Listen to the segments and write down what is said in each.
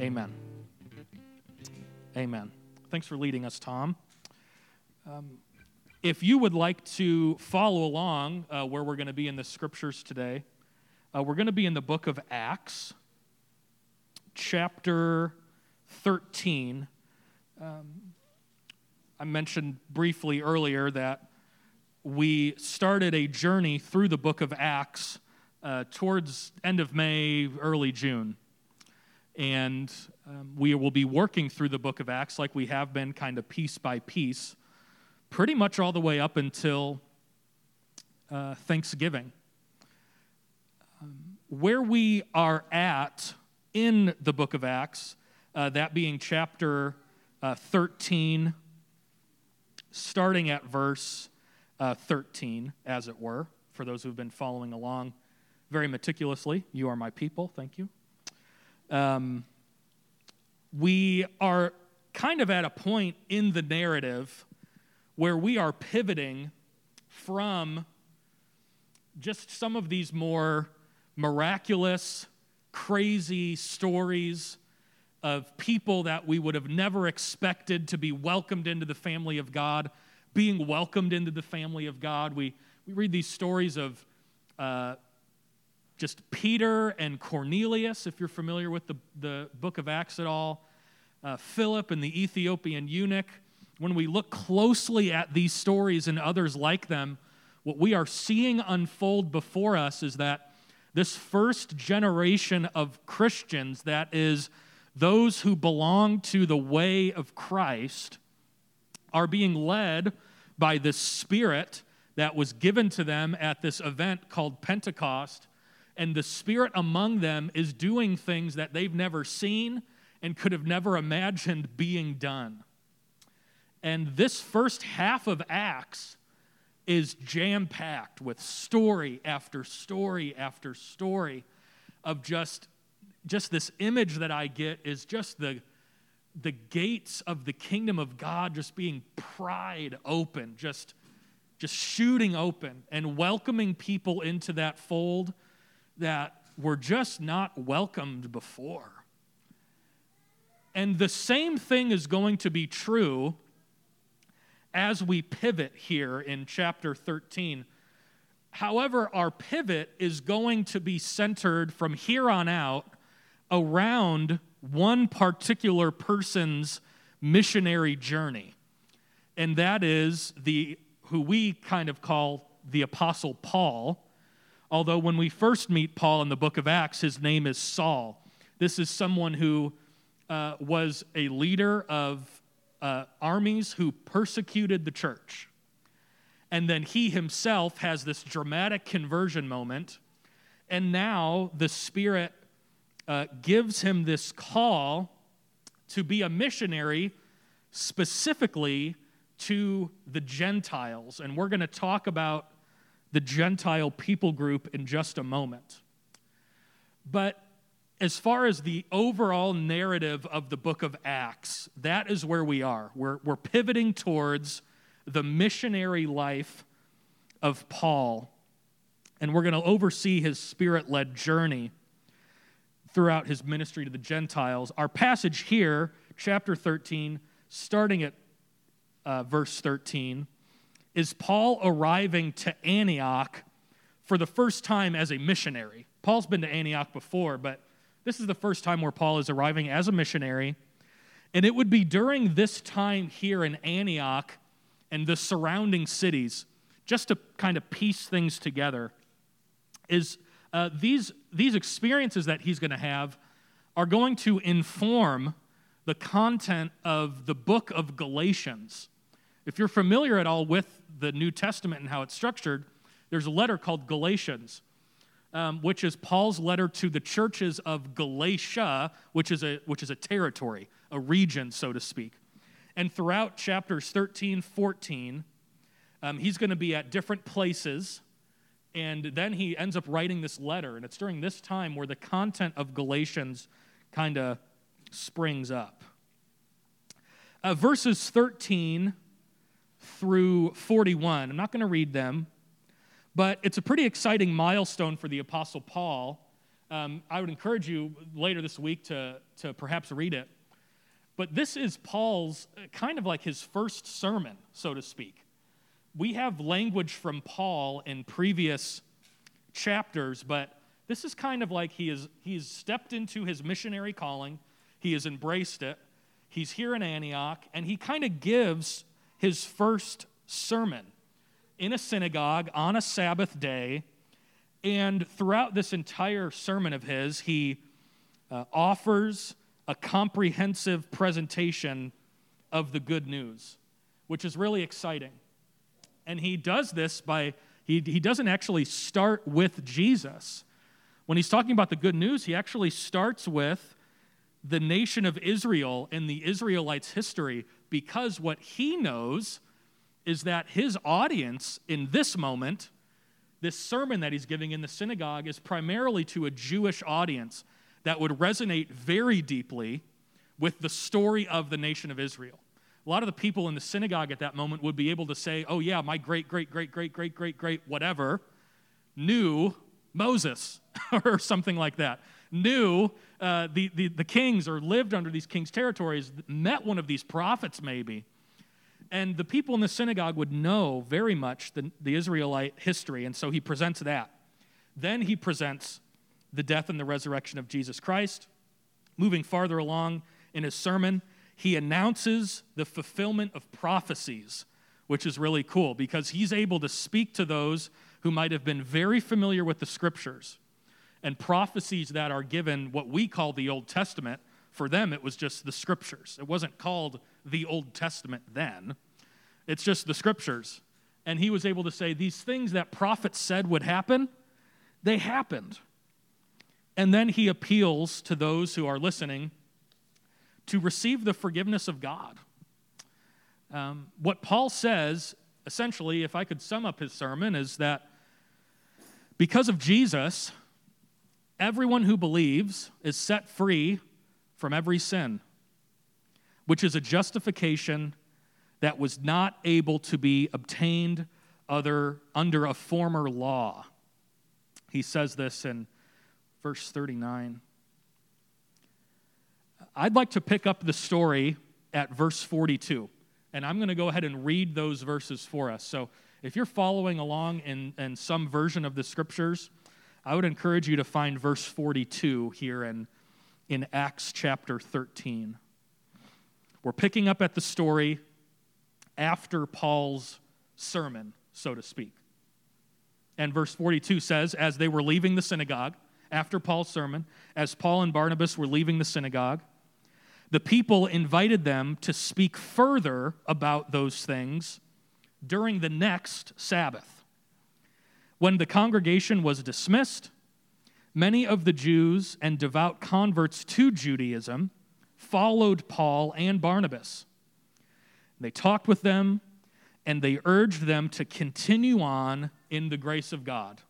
Amen. Amen. Thanks for leading us, Tom. Um, if you would like to follow along uh, where we're going to be in the scriptures today, uh, we're going to be in the book of Acts, chapter 13. Um, I mentioned briefly earlier that we started a journey through the book of Acts uh, towards end of May, early June. And um, we will be working through the book of Acts like we have been, kind of piece by piece, pretty much all the way up until uh, Thanksgiving. Um, where we are at in the book of Acts, uh, that being chapter uh, 13, starting at verse uh, 13, as it were, for those who've been following along very meticulously. You are my people. Thank you. Um, we are kind of at a point in the narrative where we are pivoting from just some of these more miraculous, crazy stories of people that we would have never expected to be welcomed into the family of God, being welcomed into the family of God. We, we read these stories of uh, just Peter and Cornelius, if you're familiar with the, the book of Acts at all, uh, Philip and the Ethiopian eunuch. When we look closely at these stories and others like them, what we are seeing unfold before us is that this first generation of Christians, that is, those who belong to the way of Christ, are being led by the Spirit that was given to them at this event called Pentecost and the Spirit among them is doing things that they've never seen and could have never imagined being done. And this first half of Acts is jam packed with story after story after story of just just this image that I get is just the the gates of the kingdom of God just being pried open, just just shooting open and welcoming people into that fold that were just not welcomed before. And the same thing is going to be true as we pivot here in chapter 13. However, our pivot is going to be centered from here on out around one particular person's missionary journey. And that is the who we kind of call the apostle Paul Although, when we first meet Paul in the book of Acts, his name is Saul. This is someone who uh, was a leader of uh, armies who persecuted the church. And then he himself has this dramatic conversion moment. And now the Spirit uh, gives him this call to be a missionary specifically to the Gentiles. And we're going to talk about the Gentile people group in just a moment. But as far as the overall narrative of the book of Acts, that is where we are. We're, we're pivoting towards the missionary life of Paul, and we're going to oversee his spirit led journey throughout his ministry to the Gentiles. Our passage here, chapter 13, starting at uh, verse 13, is Paul arriving to Antioch for the first time as a missionary. Paul's been to Antioch before, but this is the first time where Paul is arriving as a missionary. And it would be during this time here in Antioch and the surrounding cities, just to kind of piece things together, is uh, these, these experiences that he's going to have are going to inform the content of the book of Galatians. If you're familiar at all with the New Testament and how it's structured, there's a letter called Galatians, um, which is Paul's letter to the churches of Galatia, which is, a, which is a territory, a region, so to speak. And throughout chapters 13, 14, um, he's going to be at different places. And then he ends up writing this letter. And it's during this time where the content of Galatians kind of springs up. Uh, verses 13 through 41. I'm not going to read them, but it's a pretty exciting milestone for the Apostle Paul Um, I would encourage you later this week to, to perhaps read it. But this is Paul's uh, kind of like his first sermon, so to speak. We have language from Paul in previous chapters, but this is kind of like he is he's stepped into his missionary calling, he has embraced it. He's here in Antioch, and he kind of gives his first sermon in a synagogue on a Sabbath day and throughout this entire sermon of his, he uh, offers a comprehensive presentation of the good news, which is really exciting. And he does this by, he, he doesn't actually start with Jesus. When he's talking about the good news, he actually starts with the nation of Israel and the Israelites' history because what he knows is that his audience in this moment this sermon that he's giving in the synagogue is primarily to a Jewish audience that would resonate very deeply with the story of the nation of Israel. A lot of the people in the synagogue at that moment would be able to say, oh, yeah, my great, great, great, great, great, great, great, whatever, knew Moses or something like that, knew uh, the, the, the kings or lived under these kings' territories, met one of these prophets maybe. And the people in the synagogue would know very much the, the Israelite history, and so he presents that. Then he presents the death and the resurrection of Jesus Christ. Moving farther along in his sermon, he announces the fulfillment of prophecies, which is really cool because he's able to speak to those who might have been very familiar with the scriptures and prophecies that are given what we call the Old Testament. For them, it was just the scriptures. It wasn't called the Old Testament then, it's just the scriptures. And he was able to say, These things that prophets said would happen, they happened. And then he appeals to those who are listening to receive the forgiveness of God. Um, what Paul says, essentially, if I could sum up his sermon, is that because of Jesus, everyone who believes is set free from every sin which is a justification that was not able to be obtained other, under a former law. He says this in verse 39. I'd like to pick up the story at verse 42, and I'm going to go ahead and read those verses for us. So if you're following along in, in some version of the scriptures, I would encourage you to find verse 42 here in, in Acts chapter 13. We're picking up at the story after Paul's sermon, so to speak. And verse 42 says, As they were leaving the synagogue, after Paul's sermon, as Paul and Barnabas were leaving the synagogue, the people invited them to speak further about those things during the next Sabbath. When the congregation was dismissed, many of the Jews and devout converts to Judaism followed Paul and Barnabas. They talked with them and they urged them to continue on in the grace of God.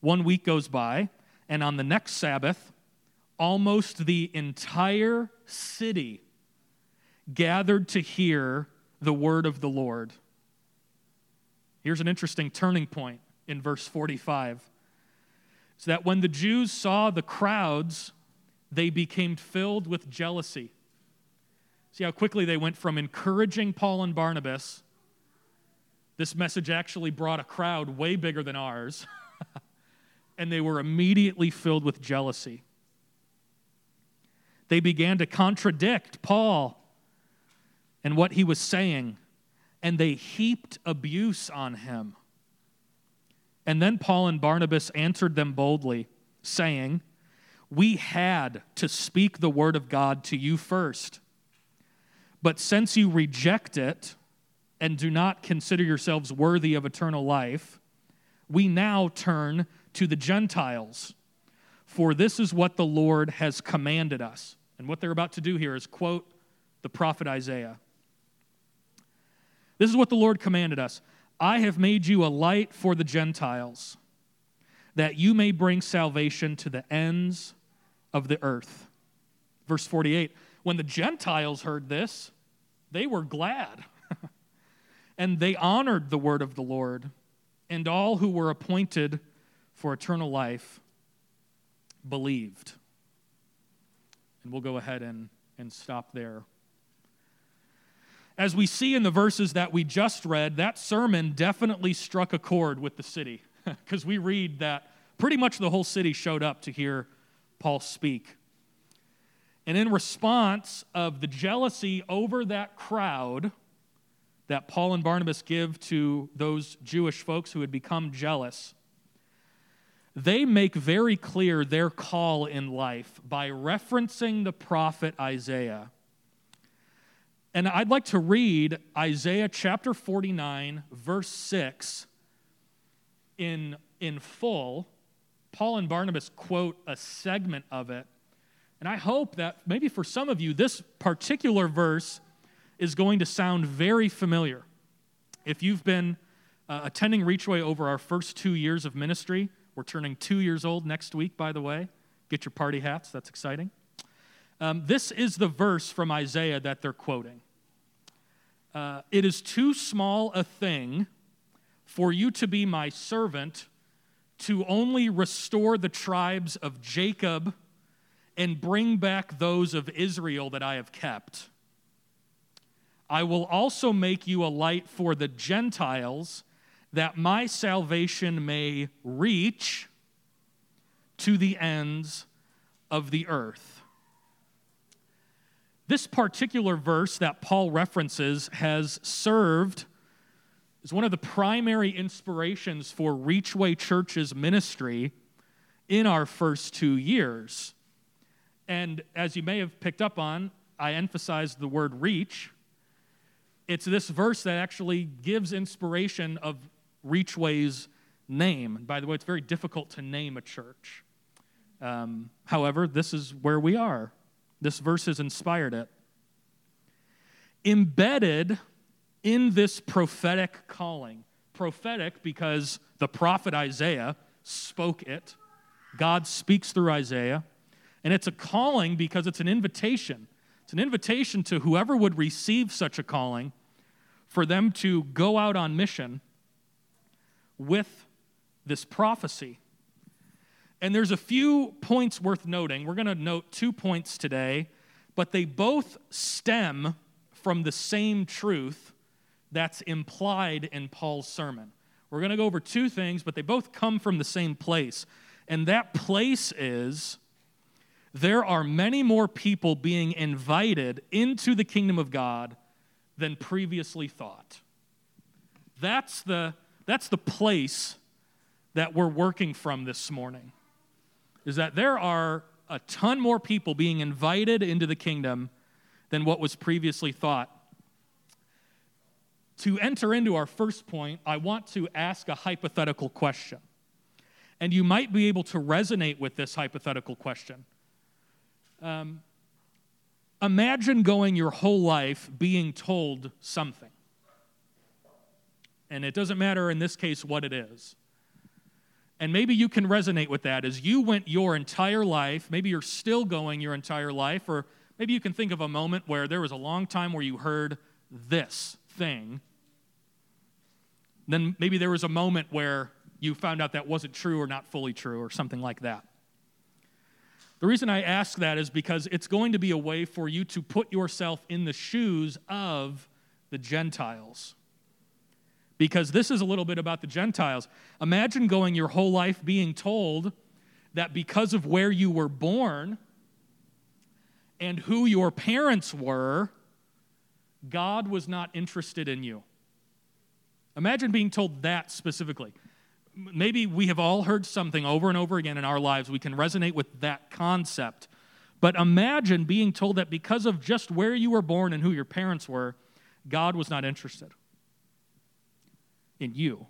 One week goes by, and on the next Sabbath, almost the entire city gathered to hear the word of the Lord. Here's an interesting turning point in verse 45. It's that when the Jews saw the crowds they became filled with jealousy. See how quickly they went from encouraging Paul and Barnabas. This message actually brought a crowd way bigger than ours, and they were immediately filled with jealousy. They began to contradict Paul and what he was saying, and they heaped abuse on him. And then Paul and Barnabas answered them boldly, saying, we had to speak the word of God to you first. But since you reject it and do not consider yourselves worthy of eternal life, we now turn to the Gentiles. For this is what the Lord has commanded us. And what they're about to do here is quote the prophet Isaiah. This is what the Lord commanded us I have made you a light for the Gentiles, that you may bring salvation to the ends of the earth. Verse 48 When the Gentiles heard this, they were glad, and they honored the word of the Lord, and all who were appointed for eternal life believed. And we'll go ahead and, and stop there. As we see in the verses that we just read, that sermon definitely struck a chord with the city because we read that pretty much the whole city showed up to hear Paul speak. And in response of the jealousy over that crowd that Paul and Barnabas give to those Jewish folks who had become jealous, they make very clear their call in life by referencing the prophet Isaiah. And I'd like to read Isaiah chapter 49, verse 6 in, in full. Paul and Barnabas quote a segment of it. And I hope that maybe for some of you, this particular verse is going to sound very familiar. If you've been uh, attending Reachway over our first two years of ministry, we're turning two years old next week, by the way. Get your party hats, that's exciting. Um, this is the verse from Isaiah that they're quoting. Uh, it is too small a thing for you to be my servant to only restore the tribes of Jacob and bring back those of Israel that I have kept. I will also make you a light for the Gentiles, that my salvation may reach to the ends of the earth. This particular verse that Paul references has served as one of the primary inspirations for Reachway Church's ministry in our first two years. And as you may have picked up on, I emphasized the word reach. It's this verse that actually gives inspiration of Reachway's name. By the way, it's very difficult to name a church. Um, however, this is where we are. This verse has inspired it. Embedded in this prophetic calling, prophetic because the prophet Isaiah spoke it, God speaks through Isaiah, and it's a calling because it's an invitation. It's an invitation to whoever would receive such a calling for them to go out on mission with this prophecy. And there's a few points worth noting. We're going to note two points today, but they both stem from the same truth that's implied in Paul's sermon. We're going to go over two things, but they both come from the same place. And that place is there are many more people being invited into the kingdom of God than previously thought. That's the, that's the place that we're working from this morning is that there are a ton more people being invited into the kingdom than what was previously thought. To enter into our first point, I want to ask a hypothetical question. And you might be able to resonate with this hypothetical question. Um, imagine going your whole life being told something. And it doesn't matter in this case what it is. And maybe you can resonate with that as you went your entire life, maybe you're still going your entire life, or maybe you can think of a moment where there was a long time where you heard this thing. Then maybe there was a moment where you found out that wasn't true or not fully true or something like that. The reason I ask that is because it's going to be a way for you to put yourself in the shoes of the Gentiles because this is a little bit about the Gentiles. Imagine going your whole life being told that because of where you were born and who your parents were, God was not interested in you. Imagine being told that specifically. Maybe we have all heard something over and over again in our lives. We can resonate with that concept. But imagine being told that because of just where you were born and who your parents were, God was not interested in you.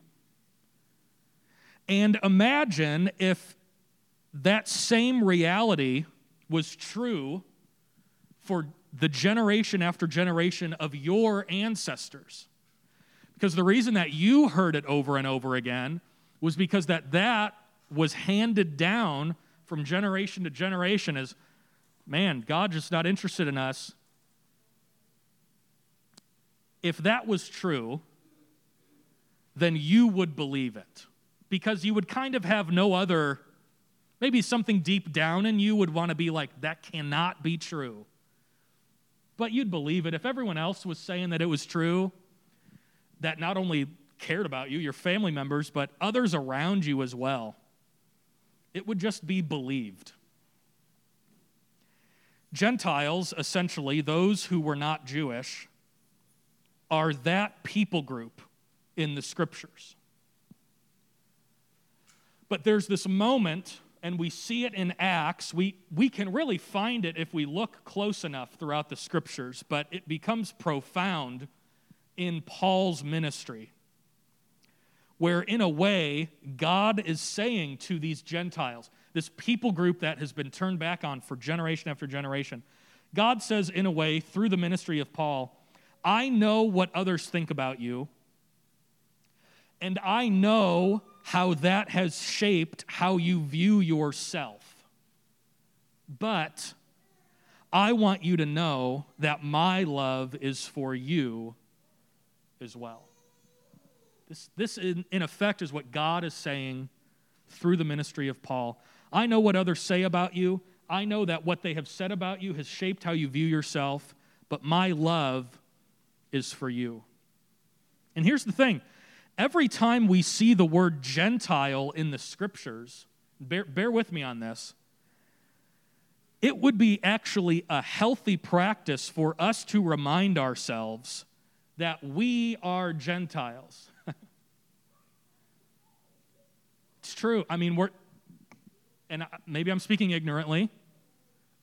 And imagine if that same reality was true for the generation after generation of your ancestors. Because the reason that you heard it over and over again was because that that was handed down from generation to generation as man, God just not interested in us. If that was true, then you would believe it because you would kind of have no other Maybe something deep down in you would want to be like, that cannot be true. But you'd believe it. If everyone else was saying that it was true, that not only cared about you, your family members, but others around you as well, it would just be believed. Gentiles, essentially, those who were not Jewish, are that people group in the scriptures. But there's this moment, and we see it in Acts. We, we can really find it if we look close enough throughout the scriptures, but it becomes profound in Paul's ministry, where in a way, God is saying to these Gentiles, this people group that has been turned back on for generation after generation, God says, in a way, through the ministry of Paul, I know what others think about you, and I know how that has shaped how you view yourself. But I want you to know that my love is for you as well. This, this in, in effect, is what God is saying through the ministry of Paul. I know what others say about you. I know that what they have said about you has shaped how you view yourself, but my love is for you. And here's the thing every time we see the word Gentile in the scriptures, bear, bear with me on this, it would be actually a healthy practice for us to remind ourselves that we are Gentiles. it's true. I mean, we're, and maybe I'm speaking ignorantly.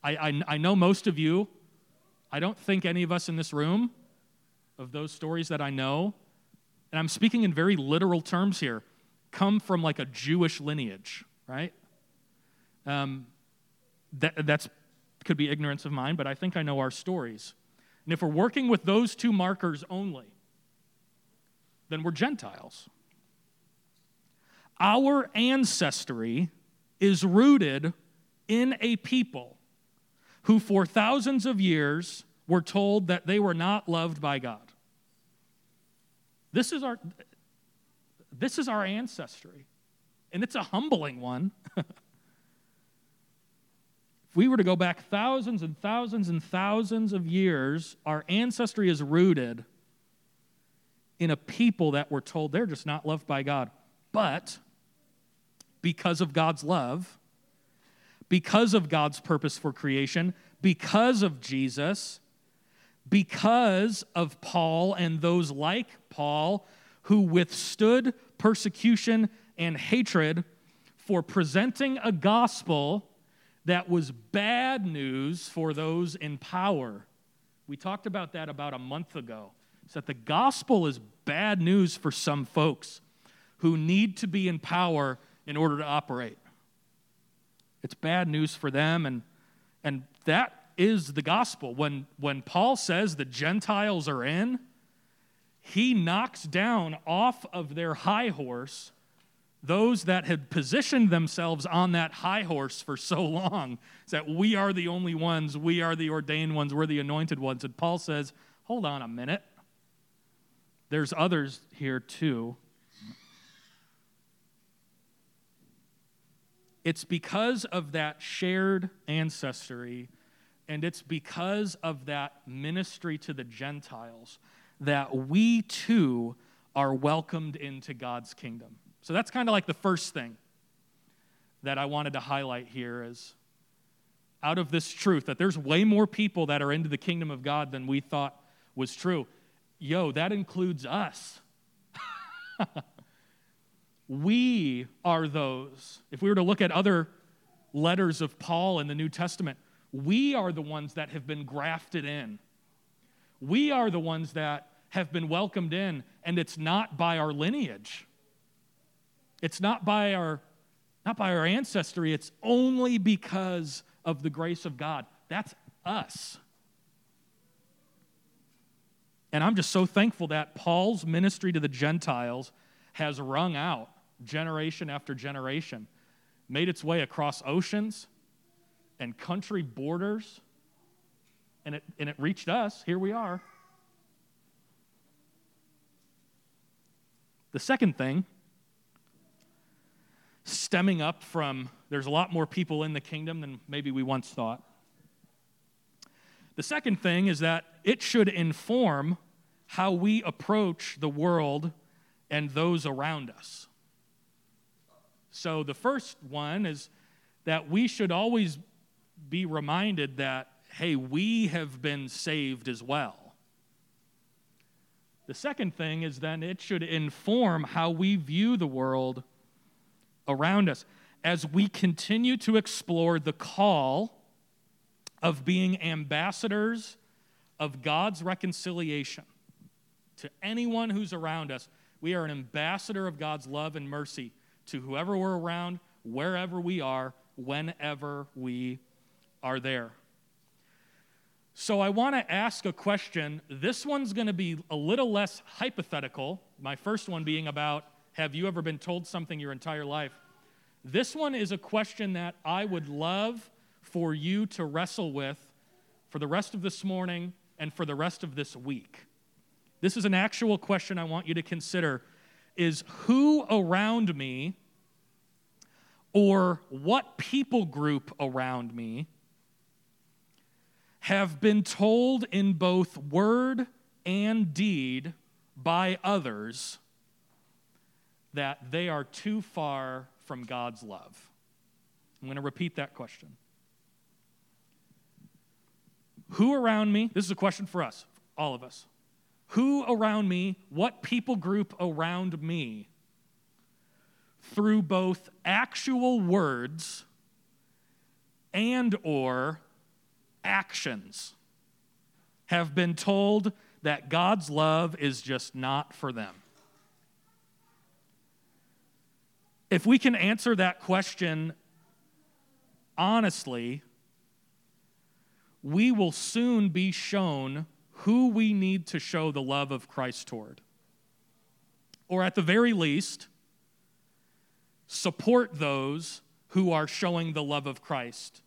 I, I, I know most of you. I don't think any of us in this room, of those stories that I know, and I'm speaking in very literal terms here, come from like a Jewish lineage, right? Um, that that's could be ignorance of mine, but I think I know our stories. And if we're working with those two markers only, then we're Gentiles. Our ancestry is rooted in a people who, for thousands of years, were told that they were not loved by God. This is our, this is our ancestry, and it's a humbling one. if we were to go back thousands and thousands and thousands of years, our ancestry is rooted in a people that were told they're just not loved by God. But because of God's love, because of God's purpose for creation, because of Jesus, because of Paul and those like Paul who withstood persecution and hatred for presenting a gospel that was bad news for those in power. We talked about that about a month ago. It's that the gospel is bad news for some folks who need to be in power in order to operate. It's bad news for them, and, and that is the gospel. When, when Paul says the Gentiles are in, he knocks down off of their high horse those that had positioned themselves on that high horse for so long that we are the only ones, we are the ordained ones, we're the anointed ones. And Paul says, hold on a minute. There's others here too. It's because of that shared ancestry and it's because of that ministry to the Gentiles that we too are welcomed into God's kingdom. So that's kind of like the first thing that I wanted to highlight here is out of this truth that there's way more people that are into the kingdom of God than we thought was true. Yo, that includes us. we are those. If we were to look at other letters of Paul in the New Testament, we are the ones that have been grafted in. We are the ones that have been welcomed in, and it's not by our lineage. It's not by our not by our ancestry, it's only because of the grace of God. That's us. And I'm just so thankful that Paul's ministry to the Gentiles has rung out generation after generation, made its way across oceans, and country borders, and it, and it reached us. Here we are. The second thing, stemming up from there's a lot more people in the kingdom than maybe we once thought. The second thing is that it should inform how we approach the world and those around us. So the first one is that we should always be reminded that, hey, we have been saved as well. The second thing is then it should inform how we view the world around us as we continue to explore the call of being ambassadors of God's reconciliation to anyone who's around us. We are an ambassador of God's love and mercy to whoever we're around, wherever we are, whenever we are there. So I want to ask a question. This one's going to be a little less hypothetical. My first one being about have you ever been told something your entire life? This one is a question that I would love for you to wrestle with for the rest of this morning and for the rest of this week. This is an actual question I want you to consider is who around me or what people group around me have been told in both word and deed by others that they are too far from God's love? I'm going to repeat that question. Who around me, this is a question for us, all of us. Who around me, what people group around me, through both actual words and or actions have been told that God's love is just not for them. If we can answer that question honestly, we will soon be shown who we need to show the love of Christ toward. Or at the very least, support those who are showing the love of Christ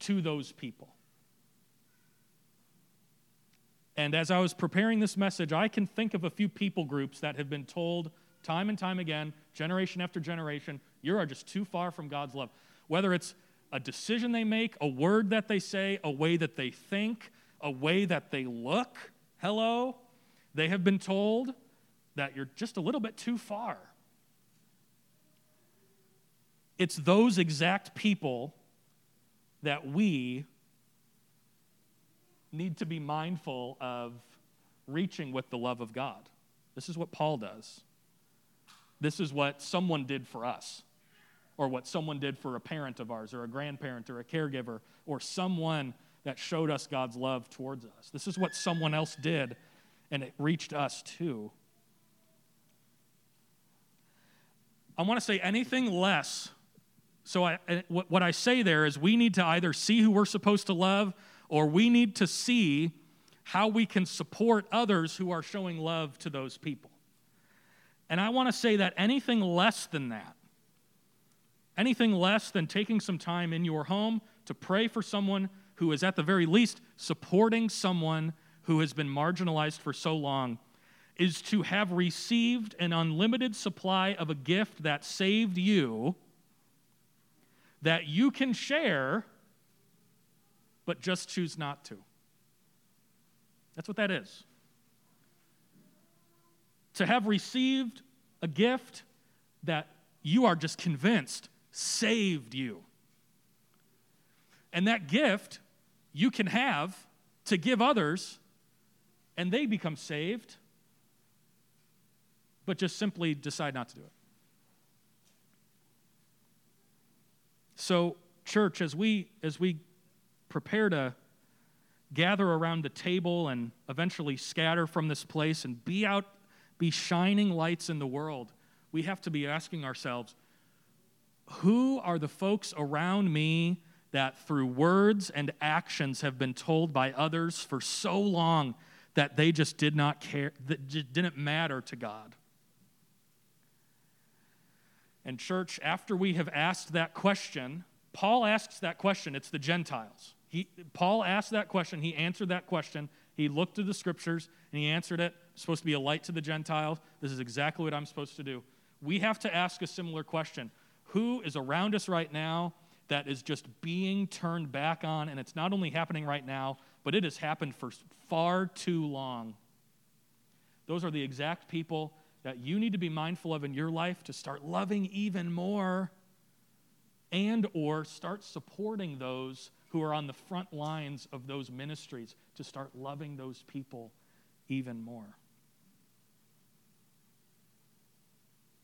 to those people. And as I was preparing this message, I can think of a few people groups that have been told time and time again, generation after generation, you are just too far from God's love. Whether it's a decision they make, a word that they say, a way that they think, a way that they look, hello, they have been told that you're just a little bit too far. It's those exact people that we need to be mindful of reaching with the love of God. This is what Paul does. This is what someone did for us, or what someone did for a parent of ours, or a grandparent, or a caregiver, or someone that showed us God's love towards us. This is what someone else did, and it reached us too. I want to say anything less. So, I, what I say there is we need to either see who we're supposed to love or we need to see how we can support others who are showing love to those people. And I want to say that anything less than that, anything less than taking some time in your home to pray for someone who is, at the very least, supporting someone who has been marginalized for so long, is to have received an unlimited supply of a gift that saved you, that you can share but just choose not to. That's what that is. To have received a gift that you are just convinced saved you. And that gift you can have to give others, and they become saved, but just simply decide not to do it. So, church, as we as we prepare to gather around the table and eventually scatter from this place and be out, be shining lights in the world, we have to be asking ourselves who are the folks around me that through words and actions have been told by others for so long that they just did not care, that just didn't matter to God? And, church, after we have asked that question, Paul asks that question. It's the Gentiles. He, Paul asked that question. He answered that question. He looked to the scriptures and he answered it. Supposed to be a light to the Gentiles. This is exactly what I'm supposed to do. We have to ask a similar question Who is around us right now that is just being turned back on, and it's not only happening right now, but it has happened for far too long. Those are the exact people that you need to be mindful of in your life to start loving even more and or start supporting those who are on the front lines of those ministries to start loving those people even more.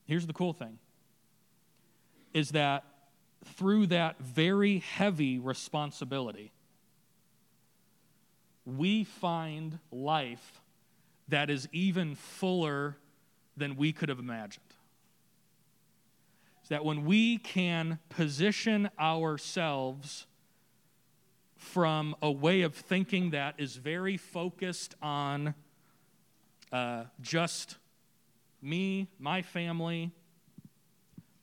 Here's the cool thing is that through that very heavy responsibility, we find life that is even fuller than we could have imagined. Is that when we can position ourselves from a way of thinking that is very focused on uh, just me, my family,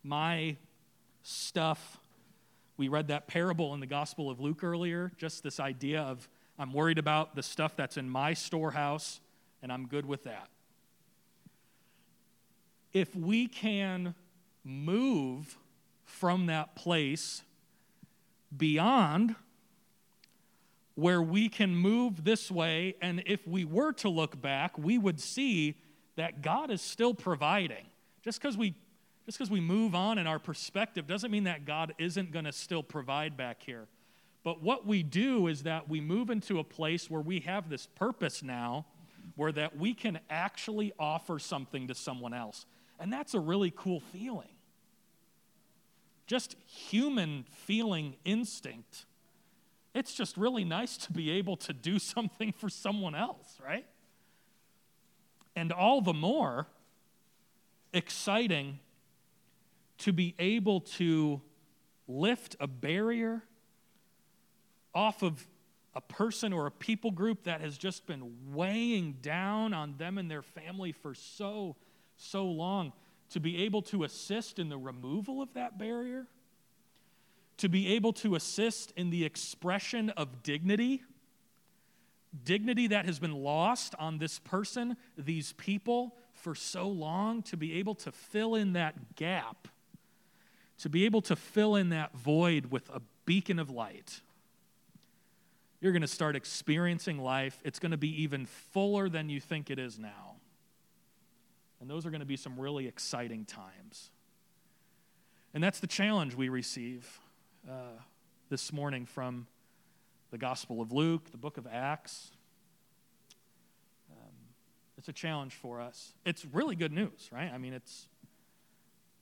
my stuff. We read that parable in the Gospel of Luke earlier, just this idea of I'm worried about the stuff that's in my storehouse, and I'm good with that. If we can move from that place beyond where we can move this way, and if we were to look back, we would see that God is still providing. Just because we just because we move on in our perspective doesn't mean that God isn't going to still provide back here. But what we do is that we move into a place where we have this purpose now where that we can actually offer something to someone else. And that's a really cool feeling. Just human feeling instinct. It's just really nice to be able to do something for someone else, right? And all the more exciting to be able to lift a barrier off of a person or a people group that has just been weighing down on them and their family for so, so long, to be able to assist in the removal of that barrier, to be able to assist in the expression of dignity, dignity that has been lost on this person, these people, for so long, to be able to fill in that gap to be able to fill in that void with a beacon of light. You're going to start experiencing life. It's going to be even fuller than you think it is now. And those are going to be some really exciting times. And that's the challenge we receive uh, this morning from the Gospel of Luke, the book of Acts. Um, it's a challenge for us. It's really good news, right? I mean, it's,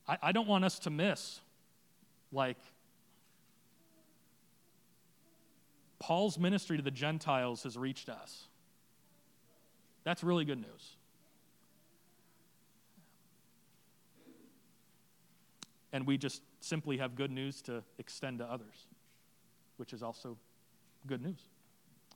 I, I don't want us to miss like Paul's ministry to the Gentiles has reached us. That's really good news. And we just simply have good news to extend to others, which is also good news.